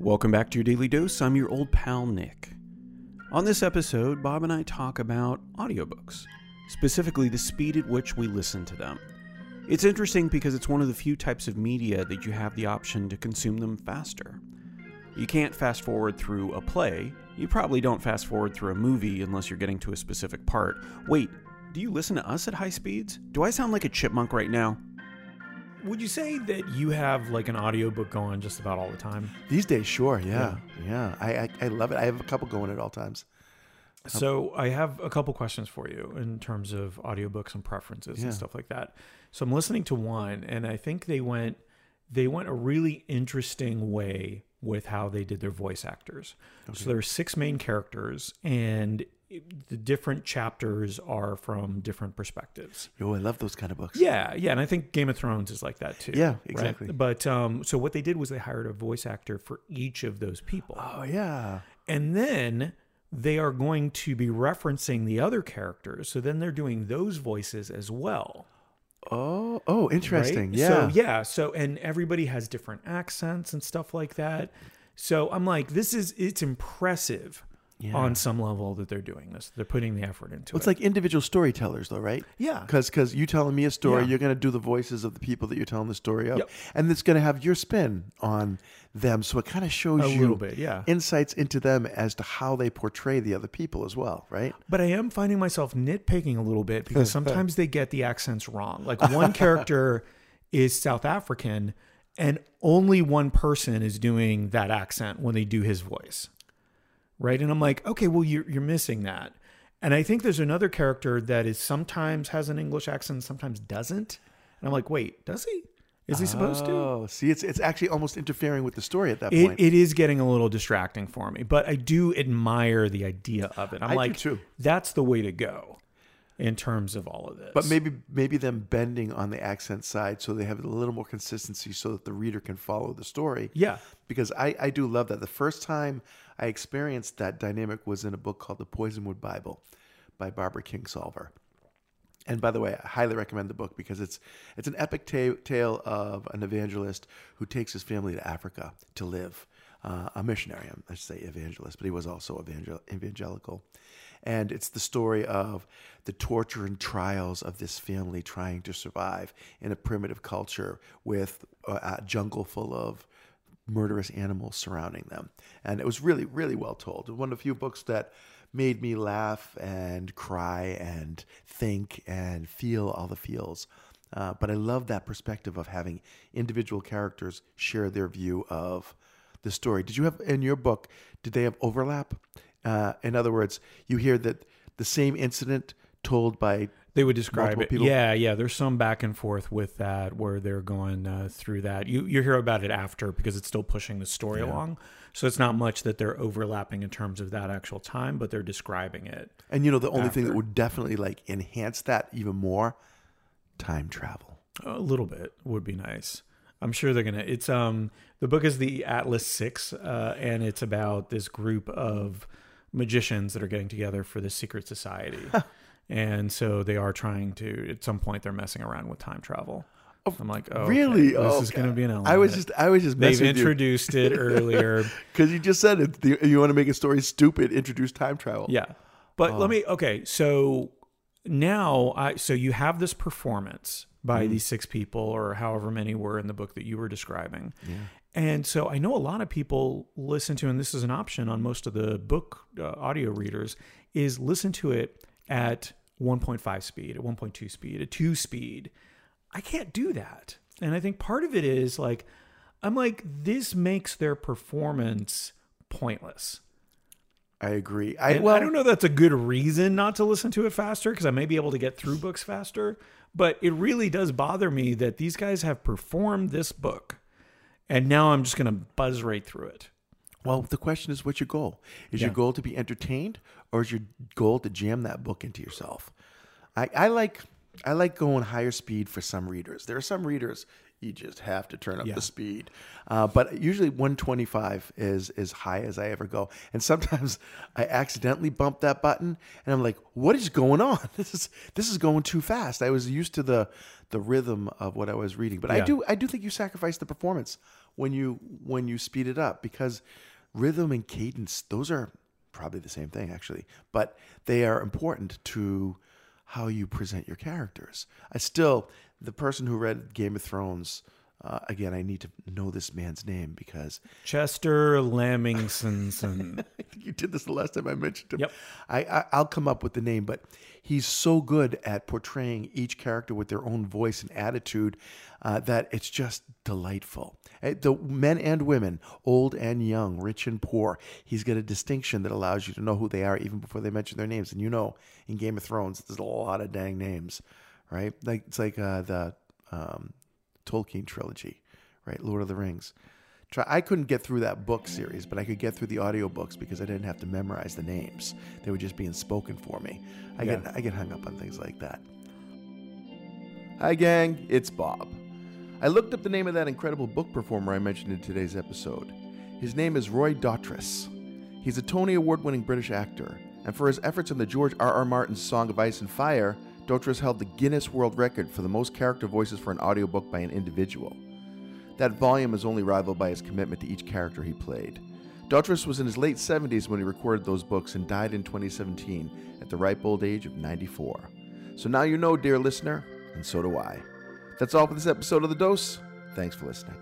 Welcome back to your Daily Dose. I'm your old pal, Nick. On this episode, Bob and I talk about audiobooks, specifically the speed at which we listen to them. It's interesting because it's one of the few types of media that you have the option to consume them faster. You can't fast forward through a play. You probably don't fast forward through a movie unless you're getting to a specific part. Wait, do you listen to us at high speeds? Do I sound like a chipmunk right now? Would you say that you have like an audiobook going just about all the time? These days, sure, yeah, yeah. I, I I love it. I have a couple going at all times. So I have a couple questions for you in terms of audiobooks and preferences Yeah. and stuff like that. So I'm listening to one and I think they went they went a really interesting way with how they did their voice actors. So there are six main characters and the different chapters are from different perspectives. Oh, I love those kind of books. Yeah, yeah, and I think Game of Thrones is like that too. Yeah, right? exactly. But um, so what they did was they hired a voice actor for each of those people, Oh yeah. and then they are going to be referencing the other characters. So then they're doing those voices as well. Oh oh, interesting. right? Yeah. So yeah. So and everybody has different accents and stuff like that. So I'm like, this is it's impressive Yeah. on some level that they're doing this. They're putting the effort into Well, it's it. like individual storytellers, though, right? Yeah. Because you telling me a story, Yeah. you're going to do the voices of the people that you're telling the story of, Yep. and it's going to have your spin on them. So it kind of shows a you little bit, yeah. insights into them as to how they portray the other people as well, right? But I am finding myself nitpicking a little bit because sometimes they get the accents wrong. Like one character is South African and only one person is doing that accent when they do his voice. Right? And I'm like, okay, well you're you're missing that. And I think there's another character that is sometimes has an English accent, sometimes doesn't. And I'm like, wait, does he? Is he supposed to? Oh, see, it's it's actually almost interfering with the story at that It, point. it is getting a little distracting for me, but I do admire the idea of it. I'm I do like, too. that's the way to go in terms of all of this. but maybe maybe them bending on the accent side so they have a little more consistency so that the reader can follow the story. yeah, because I, I do love that. The first time I experienced that dynamic was in a book called The Poisonwood Bible by Barbara Kingsolver. And by the way, I highly recommend the book because it's it's an epic ta- tale of an evangelist who takes his family to Africa to live. Uh, a missionary, I should say evangelist, but he was also evangel- evangelical. And it's the story of the torture and trials of this family trying to survive in a primitive culture with a, jungle full of murderous animals surrounding them. And it was really, really well told. One of the few books that made me laugh and cry and think and feel all the feels. Uh, but I love that perspective of having individual characters share their view of the story. Did you have in your book? Did they have overlap? Uh, in other words, you hear that the same incident told by they would describe it. people? Yeah, yeah. There's some back and forth with that where they're going uh, through that. You you hear about it after because it's still pushing the story along. So it's not much that they're overlapping in terms of that actual time, but they're describing it. and you know the only thing that would definitely like enhance that even more time travel. A little bit would be nice. I'm sure they're gonna. It's um the book is the Atlas Six, uh, and it's about this group of magicians that are getting together for this secret society, and so they are trying to. At some point, they're messing around with time travel. Oh, I'm like, oh, really? this Oh, is going to be an element. I was just I was just They've introduced it earlier. Because you just said it. You want to make a story stupid, introduce time travel. Yeah. But Oh. let me okay, so now I so you have this performance Mm. by these six people or however many were in the book that you were describing. And so I know a lot of people listen to and this is an option on most of the book uh, audio readers is listen to it at 1.5 speed, at 1.2 speed, at 2 speed. I can't do that. And I think part of it is like I'm like this makes their performance pointless. I agree. I, well, I don't know that's a good reason not to listen to it faster because I may be able to get through books faster, but it really does bother me that these guys have performed this book and now I'm just going to buzz right through it. Well, the question is, what's your goal? Is your goal to be entertained, or is your goal to jam that book into yourself? I, I like I like going higher speed for some readers. There are some readers you just have to turn up Yeah. the speed, uh, but usually 125 is as high as I ever go. And sometimes I accidentally bump that button, and I'm like, "What is going on? This is this is going too fast." I was used to the the rhythm of what I was reading, but I do I do think you sacrifice the performance when you when you speed it up because rhythm and cadence those are probably the same thing actually, but they are important to how you present your characters. I still, the person who read Game of Thrones, uh, again, I need to know this man's name because Chester Lamingson. I think you did this the last time I mentioned him. Yep. I, I I'll come up with the name, but he's so good at portraying each character with their own voice and attitude uh, that it's just delightful. Eh, The men and women, old and young, rich and poor, he's got a distinction that allows you to know who they are even before they mention their names. And you know, in Game of Thrones, there's a lot of dang names, right? Like it's like uh, the um, Tolkien trilogy, right? Lord of the Rings. Try, I couldn't get through that book series, but I could get through the audiobooks because I didn't have to memorize the names. They were just being spoken for me. I Yeah. get I get hung up on things like that. Hi gang, it's Bob. I looked up the name of that incredible book performer I mentioned in today's episode. His name is Roy Dotrice. He's a Tony Award-winning British actor, and for his efforts in the George R. R. Martin Song of Ice and Fire, Dotrice held the Guinness World Record for the most character voices for an audiobook by an individual. That volume is only rivaled by his commitment to each character he played. Dotrice was in his late 70s when he recorded those books and died in 2017 at the ripe old age of 94. So now you know, dear listener, and so do I. That's all for this episode of The Dose. Thanks for listening.